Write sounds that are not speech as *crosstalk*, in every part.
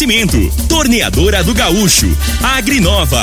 Oferecimento: Torneadora do Gaúcho, Agrinova,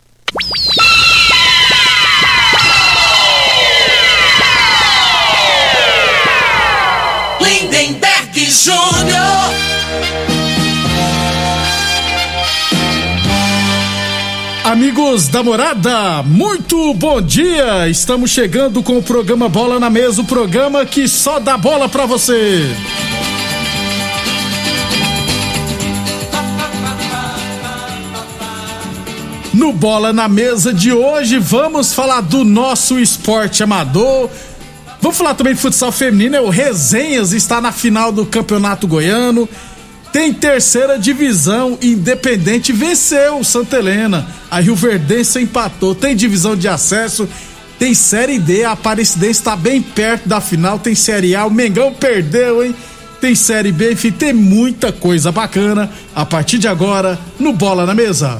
Lindenberg Júnior. Amigos da morada, muito bom dia! Estamos chegando com o programa Bola na Mesa o programa que só dá bola pra você. No Bola na Mesa de hoje, vamos falar do nosso esporte amador. Vamos falar também de futsal feminino. é O Resenhas está na final do Campeonato Goiano. Tem terceira divisão, Independente venceu Santa Helena. A Rio Verdense empatou. Tem divisão de acesso, tem Série D. A Aparecidense está bem perto da final. Tem Série A. O Mengão perdeu, hein? Tem Série B, enfim, tem muita coisa bacana. A partir de agora, no Bola na Mesa.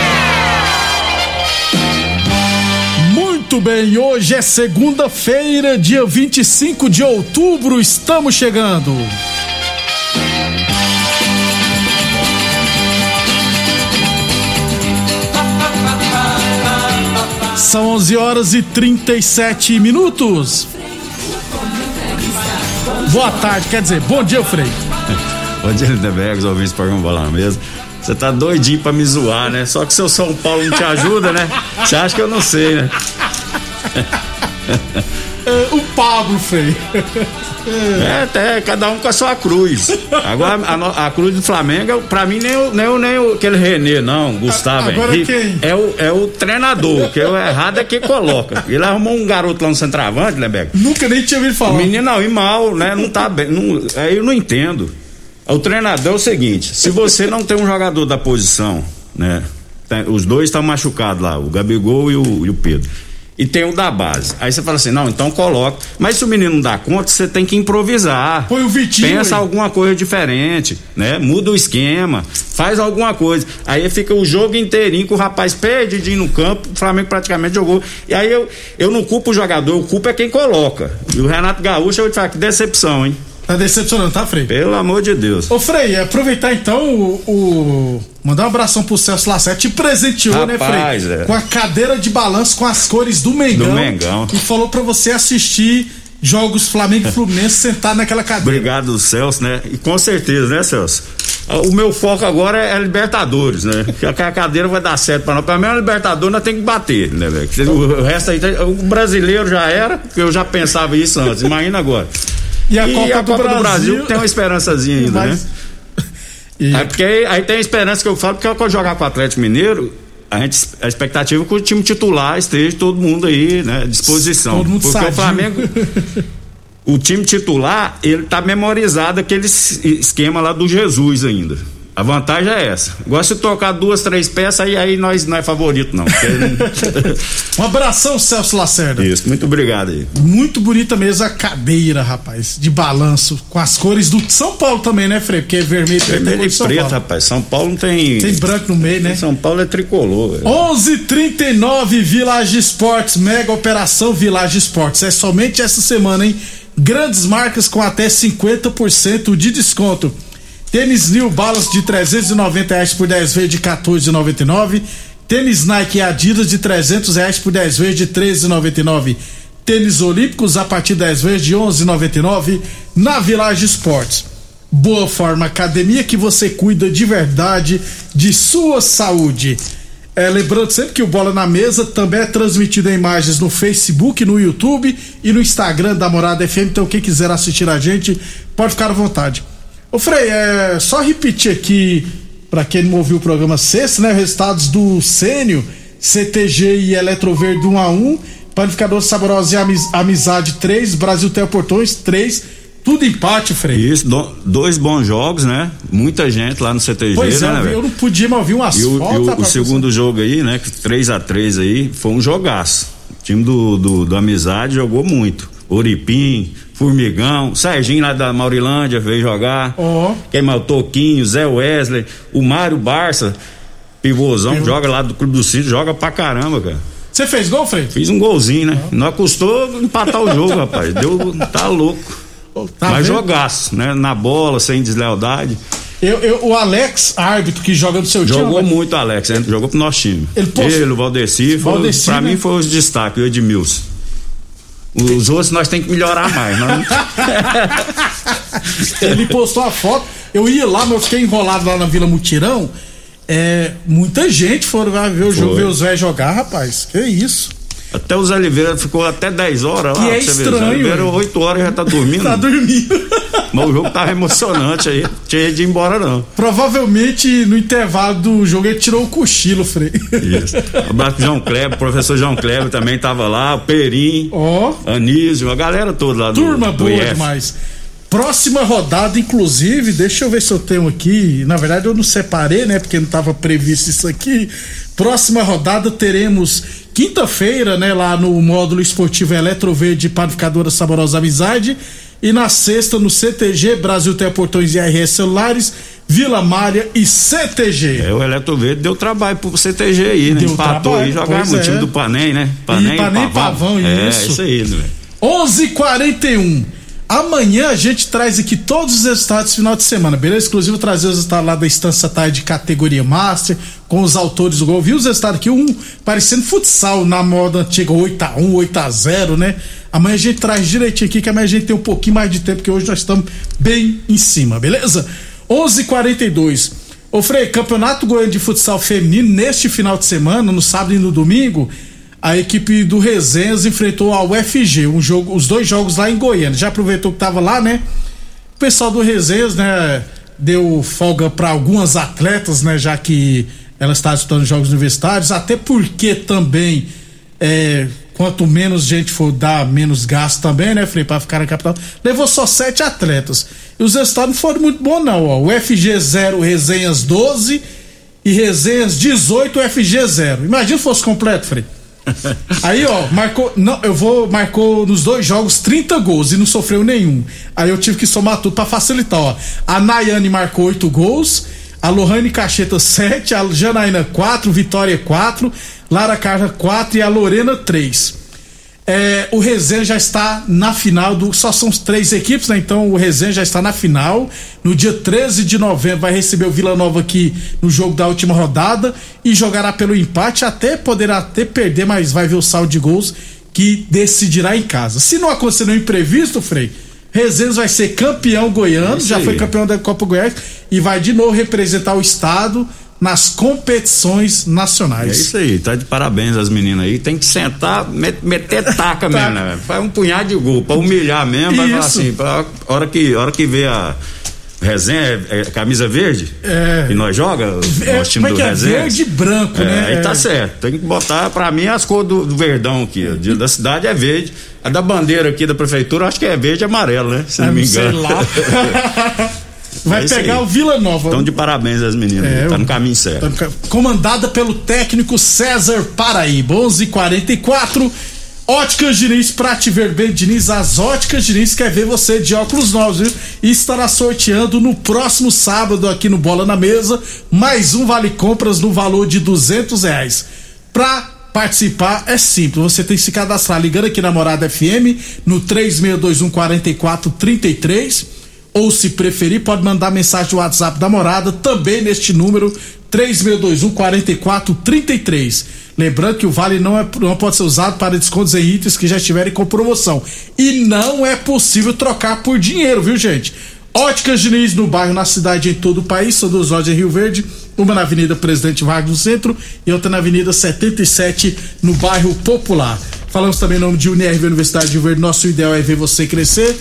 Muito bem, hoje é segunda-feira, dia 25 de outubro, estamos chegando. São 11 horas e 37 minutos. Boa tarde, quer dizer, bom dia, Frei. *laughs* Bom dia, Lindenberg, os ouvintes do programa Bola na Mesa. Você tá doidinho pra me zoar, né? Só que seu São Paulo não te ajuda, né? Você acha que eu não sei, né? É, o Pablo, Frei. É, até cada um com a sua cruz. Agora, a, a cruz do Flamengo, é, pra mim, nem o, nem o, nem o aquele Renê, não, Gustavo Agora Henrique. quem? É o, é o treinador, que é o errado é quem coloca. Ele arrumou um garoto lá no centroavante, Lindenberg. Nunca nem tinha ouvido O falar. menino não, e mal, né? Não tá bem. Não, aí eu não entendo. O treinador é o seguinte: se você não tem um jogador da posição, né? tem- os dois estão machucados lá, o Gabigol e o, e o Pedro. E tem o da base. Aí você fala assim: não, então coloca. Mas se o menino não dá conta, você tem que improvisar. Põe o Vitinho Pensa aí. alguma coisa diferente, né? Muda o esquema, faz alguma coisa. Aí fica o jogo inteirinho com o rapaz perdidinho no campo, o Flamengo praticamente jogou. E aí eu, eu não culpo o jogador, eu culpo é quem coloca. E o Renato Gaúcho, eu vou te falar, que decepção, hein? Tá decepcionando, tá, Frei? Pelo amor de Deus. Ô Frei, aproveitar então o, o- Mandar um abração pro Celso Lacerda. Te presenteou, né, Rapaz, Frei? é. Com a cadeira de balanço com as cores do Mengão. Do Mengão. E falou pra você assistir jogos Flamengo e *laughs* Fluminense sentado naquela cadeira. Obrigado, Celso, né? E com certeza, né, Celso? O meu foco agora é Libertadores, né? Que a cadeira vai dar certo pra nós. Pra mim, a Libertadores nós tem que bater, né, velho? O resto aí, o brasileiro já era, porque eu já pensava isso antes. Imagina agora. E a Copa do Brasil- tem uma esperançazinha ainda, Mas- né? E- É porque aí, aí tem a esperança que eu falo, porque quando jogar com o Atlético Mineiro, a, gente, a expectativa é que o time titular esteja todo mundo aí, né, à disposição. Todo mundo porque sadio. o Flamengo. o time titular, ele tá memorizado aquele es- esquema lá do Jesus ainda. A vantagem é essa. Gosta de tocar duas, três peças, aí, aí nós não é favorito, não. *laughs* Um abração, Celso Lacerda. Isso, muito obrigado aí. Muito bonita mesmo a cadeira, rapaz, de balanço, com as cores do São Paulo também, né, Frei? Porque é vermelho e preto é Vermelho e de São preto, Paulo. rapaz. São Paulo não tem. Tem branco no meio, né? São Paulo é tricolor. velho. 11:39 Village Esportes, mega operação Village Esportes. É somente essa semana, hein? Grandes marcas com até 50% de desconto. Tênis New Balance de 390 reais por 10 vezes de 14,99. Tênis Nike e Adidas de 300 reais por 10 vezes de 13,99. Tênis Olímpicos a partir de 10 vezes de 11,99 na Village Esportes. Boa Forma Academia que você cuida de verdade de sua saúde. É, lembrando sempre que o Bola na Mesa também é transmitido em imagens no Facebook, no YouTube e no Instagram da Morada FM. Então, quem quiser assistir a gente, pode ficar à vontade. Ô Frei, é só repetir aqui, para quem não ouviu o programa sexta, né? Resultados do Sênio, CTG e Eletroverde 1 a 1 Panificador Saborosa e Amizade 3, Brasil Teleportões 3 tudo empate, Frei. Isso, do, dois bons jogos, né? Muita gente lá no CTG, pois né? É, eu não podia mais ouvir um asfalto. E o, e o, o segundo jogo aí, né? 3 a 3 aí, foi um jogaço. O time do, do, do Amizade jogou muito. Oripim, Formigão, Serginho lá da Maurilândia veio jogar. Oh. Quem mais? O Toquinho, Zé Wesley, o Mário Barça, pivôzão, Pivô. joga lá do Clube do Cid, joga pra caramba, cara. Você fez gol, Frei? Fiz um golzinho, né? Ah. Não custou empatar o jogo, rapaz. Deu, tá louco. Tá Mas vendo? jogaço, né? Na bola, sem deslealdade. Eu, eu, o Alex, árbitro que joga no seu jogou time. Jogou muito, Alex, né? jogou pro nosso time. Ele, post... Ele o Valdeci, Valdeci pra né? mim foi os destaques, o Edmilson. Os outros nós tem que melhorar mais. Não... *laughs* Ele postou a foto, eu ia lá, mas eu fiquei enrolado lá na Vila Mutirão. É, muita gente foram lá ver o jogo, ver os velhos jogar, rapaz. Que isso. Até o Zé Oliveira ficou até 10 horas lá. Que é estranho. Zé Oliveira, 8 horas já tá dormindo. *laughs* tá dormindo. Mas o jogo tava emocionante aí. Tinha de ir embora, não. Provavelmente no intervalo do jogo ele tirou o cochilo, Frei. Isso. *laughs* Abraço pro João Kleber, o professor João Kleber também tava lá, o Perim, ó, oh. Anísio, a galera toda lá Turma do, do boa IF. demais. Próxima rodada, inclusive, deixa eu ver se eu tenho aqui. Na verdade, eu não separei, né? Porque não estava previsto isso aqui. Próxima rodada teremos quinta-feira, né? Lá no módulo esportivo Eletroverde Panificadora Saborosa Amizade. E na sexta, no CTG, Brasil Teleportões e RS Celulares, Vila Malha e CTG. É, o Eletroverde deu trabalho pro CTG aí, né? Deu Empatou trabalho, aí, jogar no é. time do Panem, né? Panem e, Panem e Pavão. Pavão é, isso. isso aí, né? 11:41 Amanhã a gente traz aqui todos os resultados final de semana, beleza? Inclusive trazer os resultados lá da Estância Tarde de categoria Master, com os autores do gol. Viu os resultados aqui? Um parecendo futsal na moda antiga, 8x1, 8x0, né? Amanhã a gente traz direitinho aqui, que amanhã a gente tem um pouquinho mais de tempo, porque hoje nós estamos bem em cima, beleza? 11:42 h 42 Ô Frei, Campeonato Goiano de Futsal Feminino neste final de semana, no sábado e no domingo, a equipe do Resenhas enfrentou a UFG, um jogo, os dois jogos lá em Goiânia. Já aproveitou que tava lá, né? O pessoal do Resenhas, né, deu folga para algumas atletas, né, já que ela está disputando jogos universitários, até porque também é, quanto menos gente for dar, menos gasto também, né, Frei, para ficar na capital. Levou só sete atletas. E os resultados não foram muito bons, não, ó. UFG 0, Resenhas 12 e Resenhas 18, UFG 0. Imagina se fosse completo, Frei. *laughs* Aí, ó, marcou. Não, eu vou. Marcou nos dois jogos 30 gols e não sofreu nenhum. Aí eu tive que somar tudo pra facilitar, ó. A Nayane marcou 8 gols. A Lohane Cacheta 7, a Janaína 4, Vitória 4, Lara Carla 4 e a Lorena 3. É, o Resenha já está na final do. Só são três equipes, né? Então o Resenha já está na final. No dia 13 de novembro vai receber o Vila Nova aqui no jogo da última rodada e jogará pelo empate, até poderá até perder, mas vai ver o saldo de gols que decidirá em casa. Se não acontecer nenhum imprevisto, Frei, Resenha vai ser campeão goiano, já foi campeão da Copa Goiás e vai de novo representar o estado nas competições nacionais. É isso aí, tá de parabéns as meninas aí. Tem que sentar, met, meter taca *laughs* mesmo, né? Faz um punhado de gol, pra humilhar mesmo, vai falar assim, pra hora que, hora que vê a resenha, é, é camisa verde, é. e nós joga, é, nosso time do é resenha. É verde e branco, é, né? Aí tá certo, tem que botar, pra mim, as cores do, do verdão aqui, da cidade é verde, a da bandeira aqui da prefeitura, acho que é verde e amarelo, né? Se não me engano. Sei lá. *laughs* Vai é pegar o Vila Nova. Estão de parabéns as meninas. É, tá no caminho certo. Tá comandada pelo técnico César Paraíba. 11:44. Óticas Diniz, pra te ver bem, Diniz, as Óticas Diniz quer ver você de óculos novos, viu? E estará sorteando no próximo sábado aqui no Bola na Mesa mais um vale compras no valor de duzentos reais. Pra participar é simples. Você tem que se cadastrar ligando aqui na Morada FM no 3621 4433 ou se preferir pode mandar mensagem no WhatsApp da Morada também neste número 3621 4433. Lembrando que o vale não, é, não pode ser usado para descontos em itens que já estiverem com promoção. E não é possível trocar por dinheiro, viu, gente? Óticas Diniz no bairro, na cidade em todo o país, são duas lojas em Rio Verde, uma na Avenida Presidente Vargas no centro e outra na Avenida 77 no bairro Popular. Falamos também em nome de UNIRV Universidade de Rio Verde, nosso ideal é ver você crescer.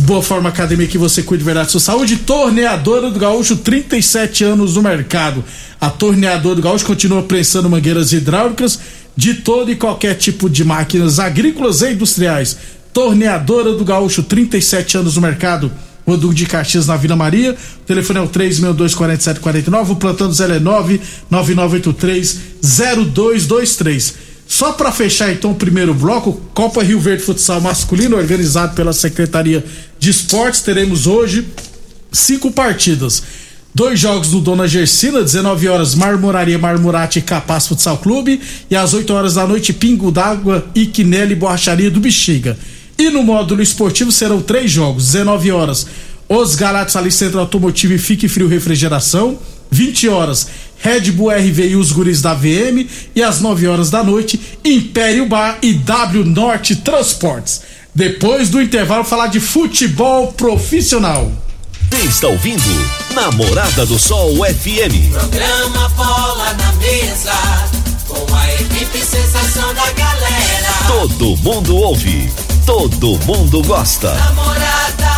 Boa Forma Academia que você cuide de verdade da sua saúde. Torneadora do Gaúcho, 37 anos no mercado. A Torneadora do Gaúcho continua prensando mangueiras hidráulicas de todo e qualquer tipo de máquinas agrícolas e industriais. Torneadora do Gaúcho, 37 anos no mercado. Rodul de Caxias na Vila Maria. O telefone é o 3624749. O plantão do Zé é 999830223. Só para fechar então o primeiro bloco, Copa Rio Verde Futsal Masculino, organizado pela Secretaria de Esportes. Teremos hoje cinco partidas. Dois jogos do Dona Gersina, 19 horas Marmoraria Marmorate e Capaz Futsal Clube. E às 8 horas da noite, Pingo d'Água e Quinelli Borracharia do Bexiga. E no módulo esportivo serão três jogos, 19 horas. Os Galatas ali Centro Automotivo e Fique Frio Refrigeração. 20 horas, Red Bull RV e os guris da VM. E às 9 horas da noite, Império Bar e W Norte Transportes. Depois do intervalo, falar de futebol profissional. Você está ouvindo Namorada do Sol FM. Programa Bola na Mesa, com a equipe sensação da galera. Todo mundo ouve, todo mundo gosta. Namorada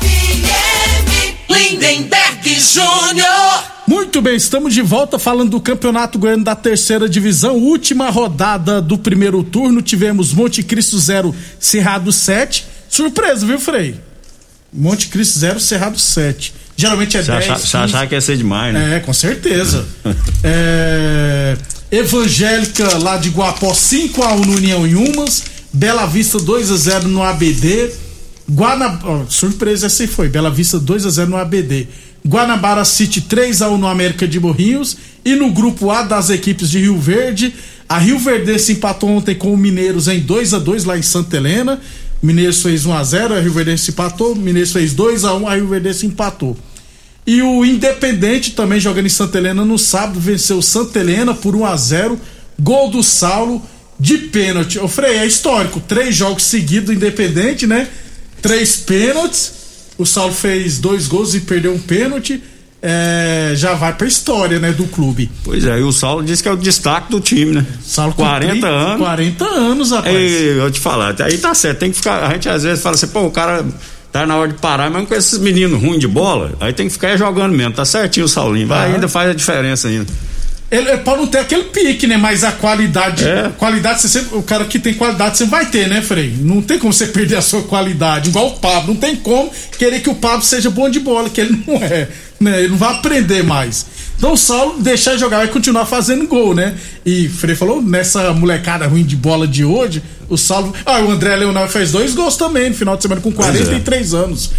FM, Lindenberg Júnior. Muito bem, estamos de volta falando do Campeonato Goiano da Terceira Divisão. Última rodada do primeiro turno, tivemos Monte Cristo 0, Cerrado 7. Surpresa, viu, Frei? Monte Cristo 0, Cerrado 7. Geralmente é Você 10. achar, você achar que ia ser demais, né? É, com certeza. *laughs* é, Evangélica lá de Guapó 5 a 1 no União Inhumas, Bela Vista 2 a 0 no ABD. Guana, ó, surpresa essa aí foi, Bela Vista 2 a 0 no ABD. Guanabara City 3 a 1 no América de Morrinhos e no grupo A das equipes de Rio Verde, a Rio Verde se empatou ontem com o Mineiros em 2 a 2 lá em Santa Helena. O Mineiros fez 1 a 0, a Rio Verde se empatou, o Mineiros fez 2 a 1, a Rio Verde se empatou. E o Independente também jogando em Santa Helena no sábado venceu Santa Helena por 1 a 0, gol do Saulo de pênalti. Ô Frei, é histórico, três jogos seguidos do Independente, né? Três pênaltis. O Saulo fez dois gols e perdeu um pênalti. É, já vai pra história, né, do clube. Pois é, e o Saulo disse que é o destaque do time, né? Saulo com 40 30, anos. 40 anos, rapaz. Ei, eu te falar, aí tá certo, tem que ficar. A gente às vezes fala assim, pô, o cara tá na hora de parar, mesmo com esses meninos ruins de bola, aí tem que ficar jogando mesmo, tá certinho o Saulinho, vai, Ah. ainda faz a diferença ainda. Ele, ele pode não ter aquele pique, né? Mas a qualidade. É. Qualidade, você sempre, o cara que tem qualidade, você vai ter, né, Frei? Não tem como você *laughs* perder a sua qualidade. Igual o Pablo. Não tem como querer que o Pablo seja bom de bola, que ele *laughs* não é. Né? Ele não vai aprender mais. Então o Saulo deixar de jogar vai continuar fazendo gol, né? E Frei falou, nessa molecada ruim de bola de hoje, o Saulo. Ah, o André Leonel fez dois gols também no final de semana com 43 anos.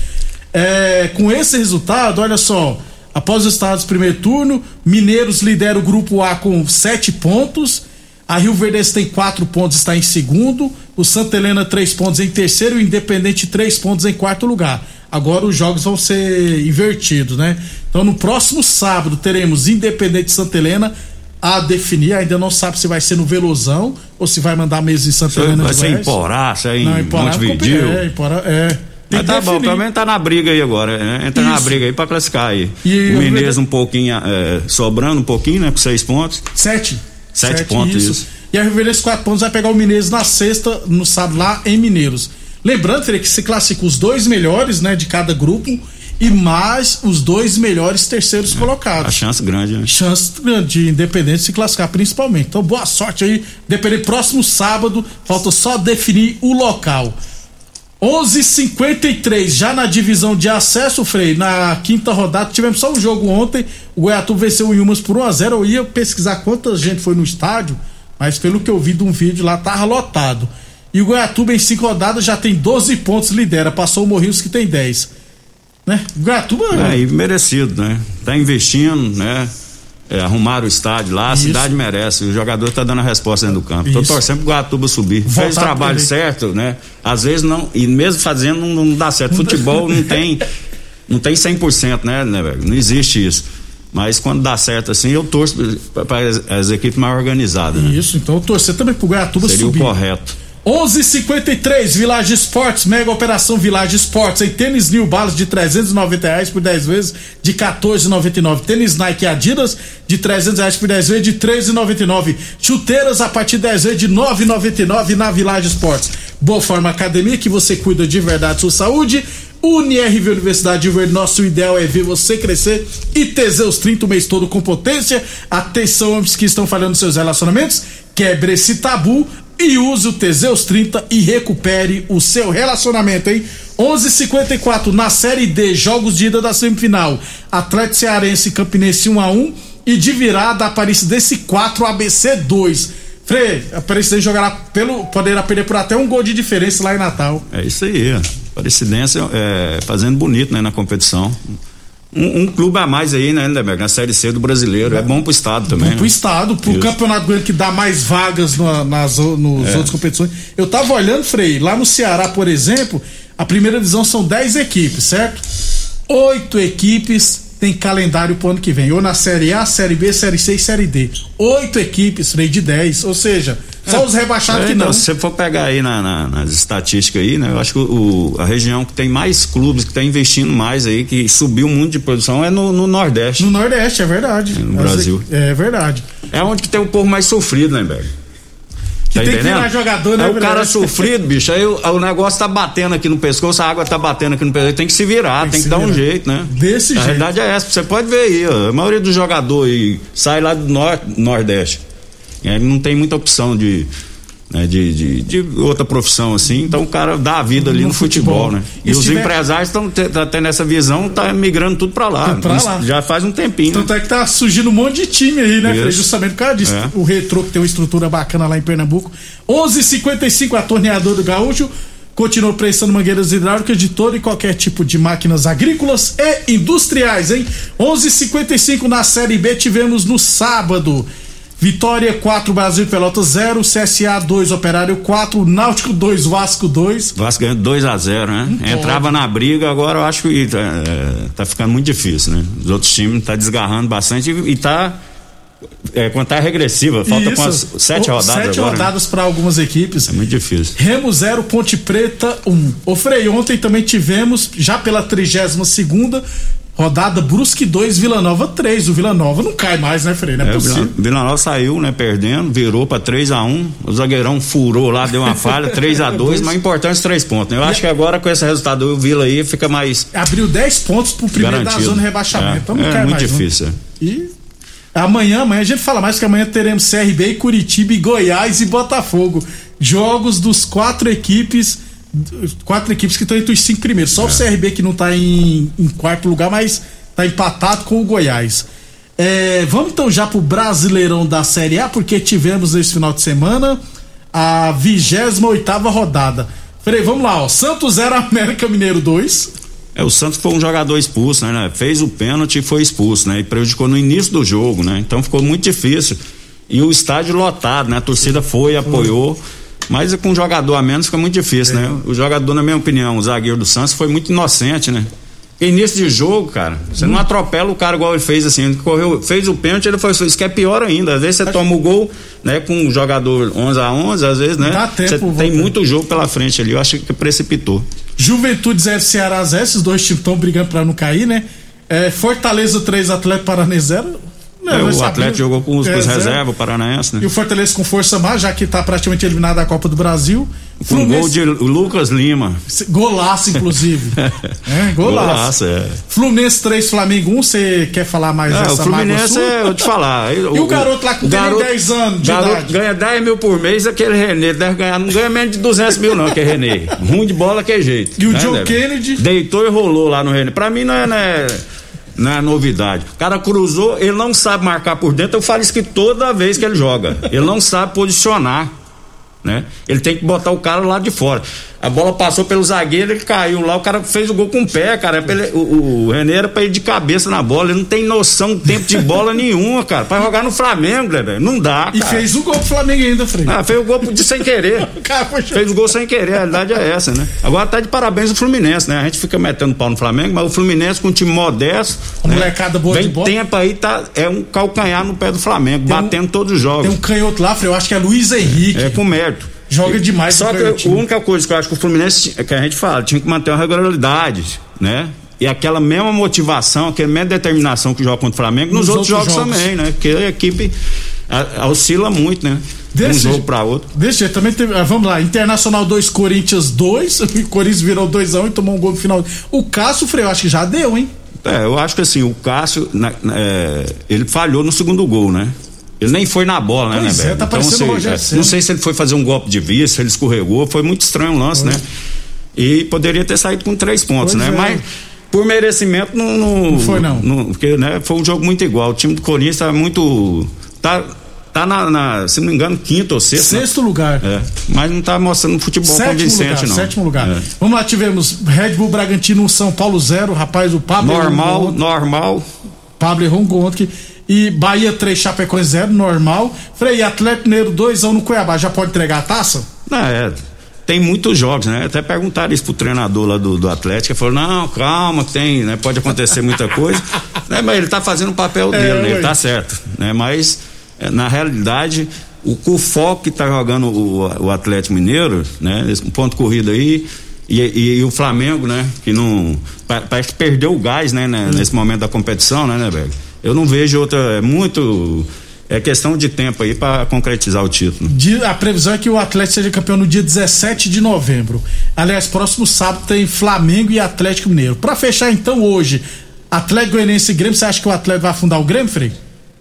É, com esse resultado, olha só. Após os estados do primeiro turno, Mineiros lidera o grupo A com sete pontos. A Rio Verde tem quatro pontos, está em segundo. O Santa Helena, três pontos em terceiro. E o Independente, três pontos em quarto lugar. Agora os jogos vão ser invertidos, né? Então no próximo sábado teremos Independente Santa Helena a definir. Ainda não sabe se vai ser no Velozão ou se vai mandar mesmo em Santa Helena. Vai ser em. Porá, se é em Não, em Porá. Montevideo. É, em Porá, é. Mas tá bom, pelo menos tá na briga aí agora, né? Entra na Isso. briga aí pra classificar aí. E o Verde- um pouquinho, é, sobrando um pouquinho, né? Com seis pontos. Sete. Sete pontos, isso. E a Rio quatro pontos, vai pegar o Mineiros na sexta, no sábado, lá em Mineiros. Lembrando, Felipe, que se classifica os dois melhores, né, de cada grupo e mais os dois melhores terceiros A colocados. chance grande, né? Chance grande de Independente se classificar, principalmente. Então, boa sorte aí. Dependendo, próximo sábado, falta só definir o local. 11:53 já na divisão de acesso, Frei. Na quinta rodada, tivemos só um jogo ontem. O Goiatuba venceu o Yumas por 1 a 0 Eu ia pesquisar quanta gente foi no estádio, mas pelo que eu vi de um vídeo lá, tava lotado. E o Goiatuba em cinco rodadas já tem 12 pontos, lidera. Passou o Morrinhos que tem 10. Né? O Goiatuba. É, e merecido, né? Tá investindo, né? É, arrumaram o estádio lá, a Isso. cidade merece. O jogador tá dando a resposta dentro do campo. Isso. torcendo pro Guatuba subir. Voltar Fez o trabalho certo, né? Às vezes não, e mesmo fazendo não, não dá certo. Futebol não tem não tem 100%, né, né, velho? Não existe isso. Mas quando dá certo assim, eu torço para as, as equipes mais organizadas, né? Isso, então torcer também pro Goiatuba Seria subir. o correto. 11:53 Village Esportes, mega operação Village Esportes, em tênis New Balance de 390 reais por 10 vezes de 14,99. Tênis Nike Adidas de 300 reais por 10 vezes de 13,99. Chuteiras a partir de 10 vezes de 9,99 na Village Esportes. Boa Forma Academia que você cuida de verdade sua saúde. UniRV Universidade de Verde, nosso ideal é ver você crescer e Teseus 30 o mês todo com potência. Atenção, homens que estão falhando seus relacionamentos, quebre esse tabu e use o Teseus 30 e recupere o seu relacionamento, hein? 11:54 na Série D, jogos de ida da semifinal. Atlético Cearense Campinense 1 a 1 e de virada Aparecidense 4 ABC 2. Frei, a Aparecidense jogará pelo poderá perder por até um gol de diferença lá em Natal. É isso aí. Parecidência é, fazendo bonito né, na competição. Um, um clube a mais aí, né, Lindeberg? Na Série C do brasileiro. É bom pro estado também. pro né? estado, pro Isso. campeonato goiano que dá mais vagas na- nas nos É. outras competições. Eu tava olhando, Frei, lá no Ceará, por exemplo, a primeira divisão são 10 equipes, certo? Oito equipes tem calendário pro ano que vem. Ou na Série A, Série B, Série C e Série D. Oito equipes, Frei, de 10. Ou seja, só os rebaixados É, que não. se você for pegar aí na- na- nas estatísticas aí, né? Eu acho que o, a região que tem mais clubes, que está investindo mais aí, que subiu muito de produção, é no, no Nordeste. No Nordeste, é verdade. no As Brasil. equi- É verdade. É onde que tem o povo mais sofrido, né, velho? Que tem que virar jogador, né, Aí o cara sofrido, bicho, aí o, o negócio tá batendo aqui no pescoço, a água tá batendo aqui no pescoço, tem que se virar, tem, que que, se dar um virar. jeito, né? Desse a jeito. realidade é essa, você pode ver aí, ó, a maioria dos jogadores sai lá do norte, nordeste. E aí não tem muita opção de, né, de, de, de outra profissão assim, então o cara dá a vida ali No no, futebol, futebol. né? E E, os tiver- empresários estão tendo essa visão, tá migrando tudo pra lá. Tudo pra lá. Já faz um tempinho. né? Tanto é que tá surgindo um monte de time aí, né. Frei? Justamente por causa disso. É. O Retrô, que tem uma estrutura bacana lá em Pernambuco. 11:55 a torneador do Gaúcho. Continua prestando mangueiras hidráulicas de todo e qualquer tipo de máquinas agrícolas e industriais, hein? 11:55 na Série B tivemos no sábado. Vitória 4, Brasil de Pelotas 0, CSA 2, Operário 4, Náutico 2, Vasco 2. Vasco ganhando 2 a 0 né? Entrava na briga, agora eu acho que tá, é, tá ficando muito difícil, né? Os outros times tá desgarrando bastante e, e tá é, contagem regressiva, falta com as sete O- rodadas Sete agora. né? rodadas para algumas equipes. É muito difícil. Remo 0, Ponte Preta 1. Um. Ô Frei, ontem também tivemos, já pela 32 segunda rodada, Brusque 2, Vila Nova 3. O Vila Nova não cai mais, né, Frei? Não é, É, o possível. Vila, Nova saiu, né, perdendo, virou pra 3 a 1 o zagueirão furou lá, deu uma falha, 3 a *laughs* 2 mas importante os três pontos, né? Eu acho que agora com esse resultado do Vila aí fica mais Abriu 10 pontos pro primeiro garantido. da zona de rebaixamento. É, então não é cai muito mais. não. difícil. é. E amanhã, amanhã a gente fala mais que amanhã teremos CRB, Curitiba, e Goiás e Botafogo. Jogos dos quatro equipes, quatro equipes que estão entre os cinco primeiros. Só o CRB que não tá em, em quarto lugar, mas tá empatado com o Goiás. É, vamos então já pro Brasileirão da Série A, porque tivemos esse final de semana a 28 rodada. Frei, vamos lá, ó. Santos 0, *laughs* América Mineiro 2. É, o Santos foi um jogador expulso, né? Fez o pênalti e foi expulso, né? E prejudicou no início do jogo, né? Então ficou muito difícil. E o estádio lotado, né? A torcida foi, apoiou. Mas com um jogador a menos fica muito difícil, né? O jogador, na minha opinião, o zagueiro do Santos foi muito inocente, né? Início de jogo, cara, você não atropela o cara igual ele fez assim, ele correu, fez o pênalti, ele foi, isso que é pior ainda. Às vezes você toma o gol, né, com um jogador 11 a 11, às vezes, né? Dá tempo, Você tem muito jogo pela frente ali, eu acho que precipitou. Juventude 0, Ceará 0, esses dois times estão brigando pra não cair, né? É, Fortaleza 3, Atlético Paranense 0. É, o Atlético jogou com os, com os reservas, o Paranaense, né? E o Fortaleza com força mais, já que tá praticamente eliminado da Copa do Brasil. Com um gol de Lucas Lima. Golaço, inclusive. *laughs* é, golaço. Golaço, é. Fluminense 3, Flamengo 1. Você quer falar mais É, dessa o Fluminense, é, eu te falar. *laughs* E o garoto lá que tem 10 anos de garoto idade? ganha 10 mil por mês, aquele Renê deve ganhar, não ganha menos de 200 mil não, que é Renê. Ruim de bola que é jeito. E o né, John Débora? Kennedy? Deitou e rolou lá no Renê. Pra mim não é, não é, não é novidade. O cara cruzou, ele não sabe marcar por dentro, eu falo isso que toda vez que ele joga. Ele não sabe posicionar. Né? Ele tem que botar o cara lá de fora. A bola passou pelo zagueiro, ele caiu lá, o cara fez o gol com o pé, cara. É ele, o, o René era pra ir de cabeça na bola, ele não tem noção do tempo de bola *laughs* nenhuma, cara. Pra jogar no Flamengo, velho. Não dá, E cara. fez o gol pro Flamengo ainda, Frei. Ah, fez o gol de sem querer. *laughs* Fez o gol sem querer, a realidade é essa, né? Agora tá de parabéns o Fluminense, né? A gente fica metendo pau no Flamengo, mas o Fluminense com um time modesto. A né? molecada boa Vem de bola. tempo aí, tá, é um calcanhar no pé do Flamengo, um- batendo todos os jogos. Tem um canhoto lá, Frei, eu acho que é Luiz Henrique. É com mérito. Joga demais Só que a única coisa que eu acho que o Fluminense, que a gente fala, tinha que manter uma regularidade, né? E aquela mesma motivação, aquela mesma determinação que joga contra o Flamengo nos, Nos outros, outros jogos, jogos. também, né? Porque a equipe a- oscila muito, né? De um Desse- jogo para outro. Desse jeito, também teve. ah, Vamos lá, Internacional 2, Corinthians 2. O *laughs* Corinthians virou 2x1 e tomou um gol no final. O Cássio, Frei, eu acho que já deu, hein? É, eu acho que assim, o Cássio, na- na- é, ele falhou no segundo gol, né? Ele nem foi na bola, né, Pois né, é, tá parecendo sei, é. Não sei se ele foi fazer um golpe de vista, se ele escorregou, foi muito estranho o lance, né? E poderia ter saído com três pontos, Pois né? é. Mas por merecimento não, não, Não foi, não. Porque né, foi um jogo muito igual. O time do Corinthians tá muito. tá, tá na, na, se não me engano, quinto ou sexto. né? Sexto lugar. É, mas não tá mostrando futebol Sétimo convincente, lugar, não. sétimo lugar. É. Vamos lá, tivemos Red Bull Bragantino 1, São Paulo 0. Rapaz, o Pablo Normal, normal. Pablo errou um gol ontem. E Bahia 3, Chapecoense 0, normal. Frei, Atlético Mineiro 2x1 no Cuiabá. Já pode entregar a taça? Não, é. Tem muitos jogos, né? Até perguntaram isso pro treinador lá do, do Atlético. Ele falou: não, calma, que tem, né? Pode acontecer muita coisa. *laughs* né? Mas ele tá fazendo o papel É, dele, né? ué. ele tá certo. Né? Mas, é, na realidade, o, o foco que tá jogando o, o Atlético Mineiro, né? Esse ponto corrido aí. E, e- e o Flamengo, né? Que não. pa- Parece que perdeu o gás, né? né, Nesse momento da competição, né, né, velho? Eu não vejo outra. É muito. É questão de tempo aí para concretizar o título. A previsão é que o Atlético seja campeão no dia 17 de novembro. Aliás, próximo sábado tem Flamengo e Atlético Mineiro. Pra fechar então hoje, Atlético Goianiense e Grêmio, você acha que o Atlético vai afundar o Grêmio, Frei?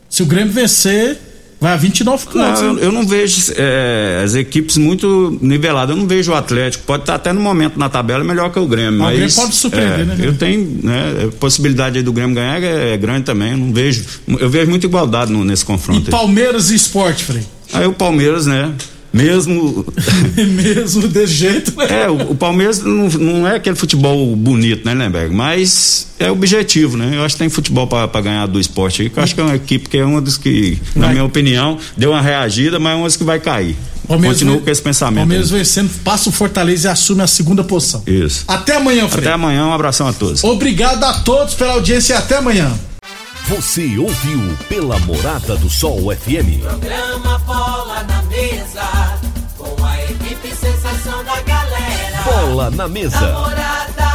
Se o Grêmio vencer, vai a 29 pontos. Não, eu, hein? eu não vejo é, as equipes muito niveladas. Eu não vejo o Atlético. Pode estar até no momento na tabela melhor que o Grêmio. O mas, Grêmio pode surpreender, é, né? Eu tenho, né? A possibilidade aí do Grêmio ganhar é, é grande também. Eu não vejo. Eu vejo muita igualdade no- nesse E confronto. aí. Palmeiras e Sport, Frei? Aí o Palmeiras, né? Mesmo. *laughs* Mesmo desse jeito, né? É, o, o Palmeiras não, não é aquele futebol bonito, né, Lemberg? Mas é objetivo, né? Eu acho que tem futebol para ganhar do esporte aí, que eu acho que é uma equipe que é uma das que, na Vai. minha opinião, deu uma reagida, mas é uma das que vai cair. Palmeiras Continuo com esse pensamento. Palmeiras aí. vencendo, passa o Fortaleza e assume a segunda posição. Isso. Até amanhã, Frei. Até amanhã, um abração a todos. Obrigado a todos pela audiência e até amanhã. Você ouviu pela Morada do Sol FM. Programa Bola na Mesa, com a equipe sensação da galera. Bola na mesa. Namorada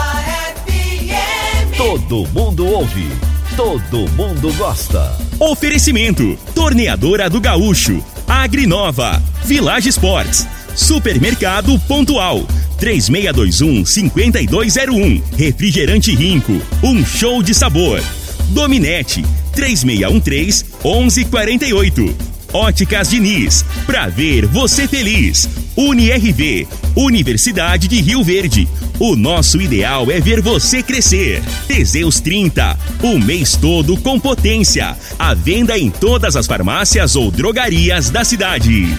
FM. Todo mundo ouve. Todo mundo gosta. Oferecimento: Torneadora do Gaúcho, Agrinova, Village Sports, Supermercado Pontual, 3621-5201, Refrigerante Rinco, um show de sabor. Dominete, 3613-1148. Óticas Diniz, pra ver você feliz. UniRV, Universidade de Rio Verde. O nosso ideal é ver você crescer. Teseus 30, o mês todo com potência. A venda em todas as farmácias ou drogarias da cidade.